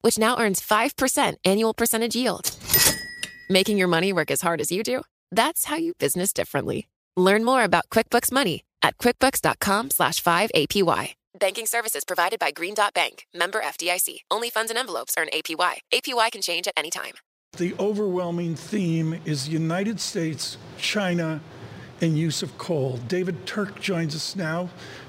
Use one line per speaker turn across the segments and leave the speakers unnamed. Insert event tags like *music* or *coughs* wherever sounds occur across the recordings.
which now earns 5% annual percentage yield. Making your money work as hard as you do? That's how you business differently. Learn more about QuickBooks Money at quickbooks.com slash 5APY. Banking services provided by Green Dot Bank, member FDIC. Only funds and envelopes earn APY. APY can change at any time.
The overwhelming theme is United States, China, and use of coal. David Turk joins us now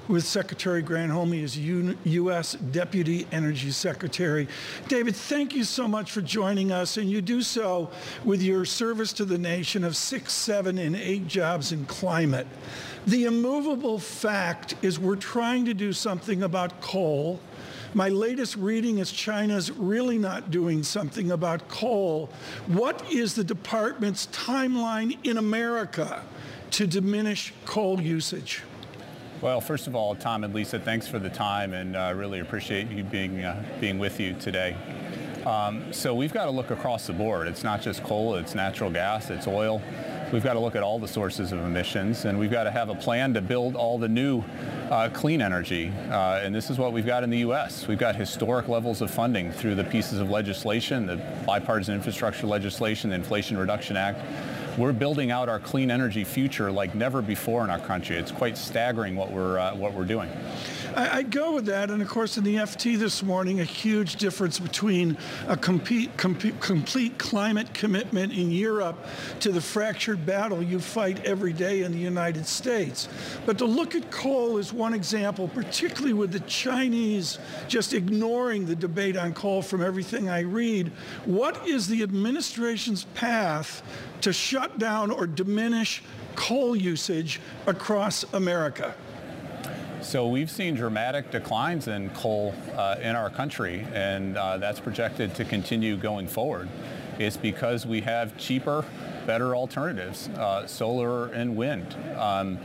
with Secretary Granholm. U- U.S. Deputy Energy Secretary. David, thank you so much for joining us, and you do so with your service to the nation of six, seven, and eight jobs in climate. The immovable fact is we're trying to do something about coal. My latest reading is China's really not doing something about coal. What is the department's timeline in America to diminish coal usage?
Well, first of all, Tom and Lisa, thanks for the time and uh, really appreciate you being, uh, being with you today. Um, so we've got to look across the board. It's not just coal, it's natural gas, it's oil. We've got to look at all the sources of emissions and we've got to have a plan to build all the new uh, clean energy. Uh, and this is what we've got in the U.S. We've got historic levels of funding through the pieces of legislation, the bipartisan infrastructure legislation, the Inflation Reduction Act, we're building out our clean energy future like never before in our country. It's quite staggering what we're uh, what we're doing.
I, I, go with that, and of course, in the FT this morning, a huge difference between a complete, climate commitment in Europe to the fractured battle you fight every day in the United States. But to look at coal is one example, particularly with the Chinese just ignoring the debate on coal from everything I read. What is the administration's path to shut down or diminish coal usage across America?
So we've seen dramatic declines in coal uh, in our country, and uh, that's projected to continue going forward. It's because we have cheaper, better alternatives, uh, solar and wind. Um,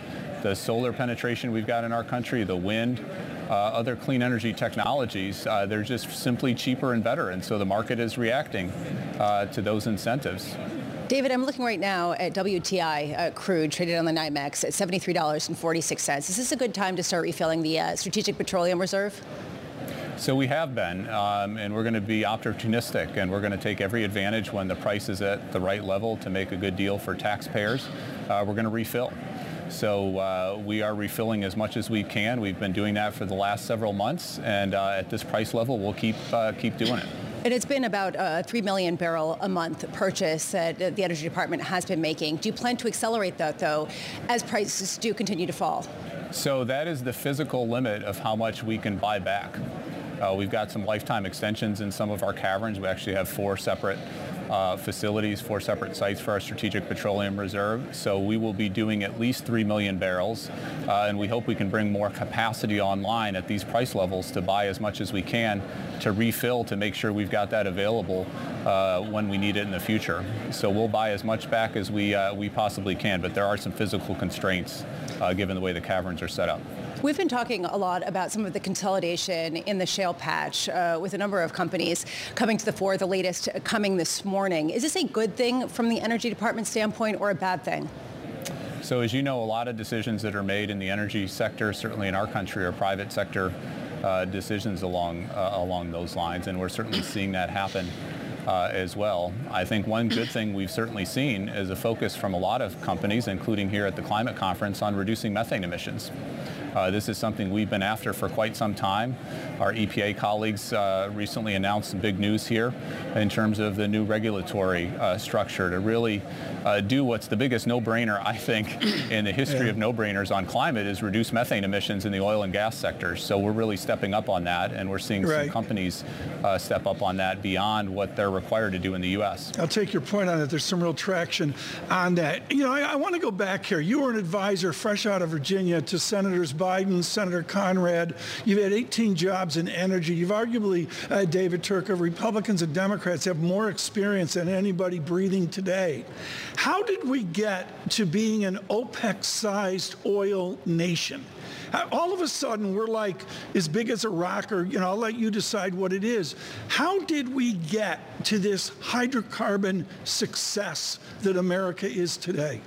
the solar penetration we've got in our country, the wind, uh, other clean energy technologies, uh, they're just simply cheaper and better. And so the market is reacting uh, to those incentives.
David, I'm looking right now at WTI uh, crude traded on the NYMEX at $73.46. Is this a good time to start refilling the uh, Strategic Petroleum Reserve?
So we have been, um, and we're going to be opportunistic, and we're going to take every advantage when the price is at the right level to make a good deal for taxpayers. Uh, we're going to refill. So uh, we are refilling as much as we can. We've been doing that for the last several months, and uh, at this price level, we'll keep uh, keep doing it.
And it's been about a 3 million barrel a month purchase that the Energy Department has been making. Do you plan to accelerate that, though, as prices do continue to fall?
So that is the physical limit of how much we can buy back. Uh, we've got some lifetime extensions in some of our caverns. We actually have four separate uh, facilities, four separate sites for our Strategic Petroleum Reserve. So we will be doing at least 3 million barrels, uh, and we hope we can bring more capacity online at these price levels to buy as much as we can to refill to make sure we've got that available uh, when we need it in the future. So we'll buy as much back as we, uh, we possibly can, but there are some physical constraints uh, given the way the caverns are set up.
We've been talking a lot about some of the consolidation in the shale patch uh, with a number of companies coming to the fore, the latest coming this morning. Is this a good thing from the Energy Department standpoint or a bad thing?
So as you know, a lot of decisions that are made in the energy sector, certainly in our country, are private sector uh, decisions along, uh, along those lines, and we're certainly seeing that happen uh, as well. I think one good thing we've certainly seen is a focus from a lot of companies, including here at the climate conference, on reducing methane emissions. Uh, this is something we've been after for quite some time. Our EPA colleagues uh, recently announced some big news here in terms of the new regulatory uh, structure to really uh, do what's the biggest no-brainer, I think, in the history yeah. of no-brainers on climate is reduce methane emissions in the oil and gas sector. So we're really stepping up on that, and we're seeing right. some companies uh, step up on that beyond what they're required to do in the U.S.
I'll take your point on it. There's some real traction on that. You know, I, I want to go back here. You were an advisor fresh out of Virginia to Senators Biden, Senator Conrad. You've had 18 jobs in energy. You've arguably, uh, David Turka, Republicans and Democrats have more experience than anybody breathing today. How did we get to being an OPEC-sized oil nation? All of a sudden, we're like as big as a rock, or, you know, I'll let you decide what it is. How did we get to this hydrocarbon success that America is today?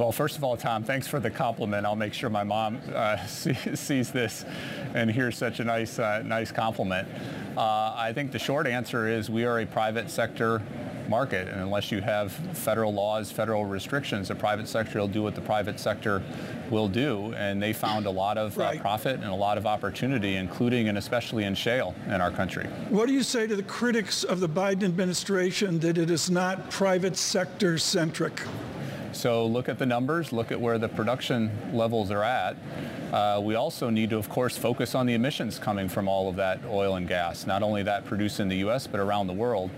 Well, first of all, Tom, thanks for the compliment. I'll make sure my mom uh, *laughs* sees this and hears such a nice, uh, nice compliment. Uh, I think the short answer is we are a private sector market, and unless you have federal laws, federal restrictions, the private sector will do what the private sector will do, and they found a lot of uh, right. profit and a lot of opportunity, including and especially in shale in our country.
What do you say to the critics of the Biden administration that it is not private sector centric?
So look at the numbers, look at where the production levels are at. Uh, we also need to, of course, focus on the emissions coming from all of that oil and gas, not only that produced in the U.S., but around the world.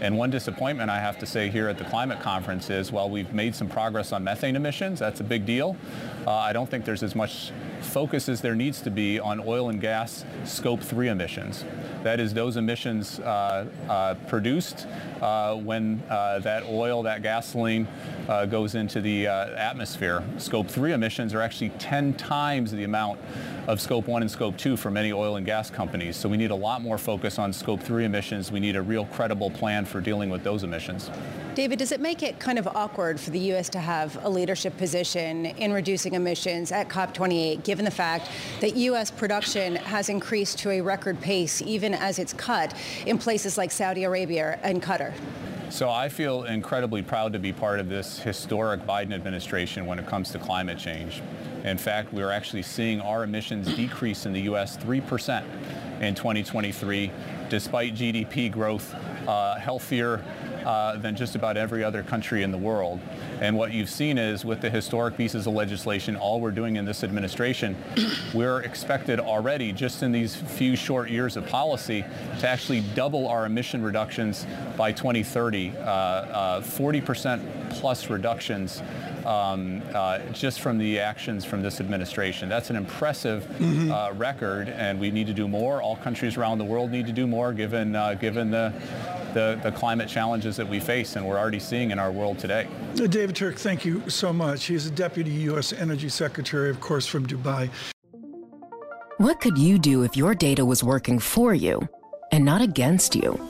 And one disappointment I have to say here at the climate conference is while we've made some progress on methane emissions, that's a big deal, uh, I don't think there's as much focus as there needs to be on oil and gas scope 3 emissions. That is those emissions uh, uh, produced uh, when uh, that oil, that gasoline uh, goes into the atmosphere. Scope 3 emissions are actually 10 times the amount of scope 1 and scope 2 for many oil and gas companies. So we need a lot more focus on scope 3 emissions. We need a real credible plan for dealing with those emissions.
David, does it make it kind of awkward for the U.S. to have a leadership position in reducing emissions at COP28, given the fact that U.S. production has increased to a record pace even as it's cut in places like Saudi Arabia and Qatar?
So I feel incredibly proud to be part of this historic Biden administration when it comes to climate change. In fact, we're actually seeing our emissions decrease in the U.S. 3% in 2023, despite GDP growth, uh, healthier uh, than just about every other country in the world. And what you've seen is with the historic pieces of legislation, all we're doing in this administration, *coughs* we're expected already, just in these few short years of policy, to actually double our emission reductions by 2030, uh, 40% uh, plus reductions um, uh, just from the actions from this administration. That's an impressive mm-hmm. uh, record, and we need to do more. All countries around the world need to do more, given uh, given the the, the climate challenges that we face and we're already seeing in our world today.
Uh, David Turk, thank you so much. He's a Deputy U.S. Energy Secretary, of course, from Dubai.
What could you do if your data was working for you and not against you?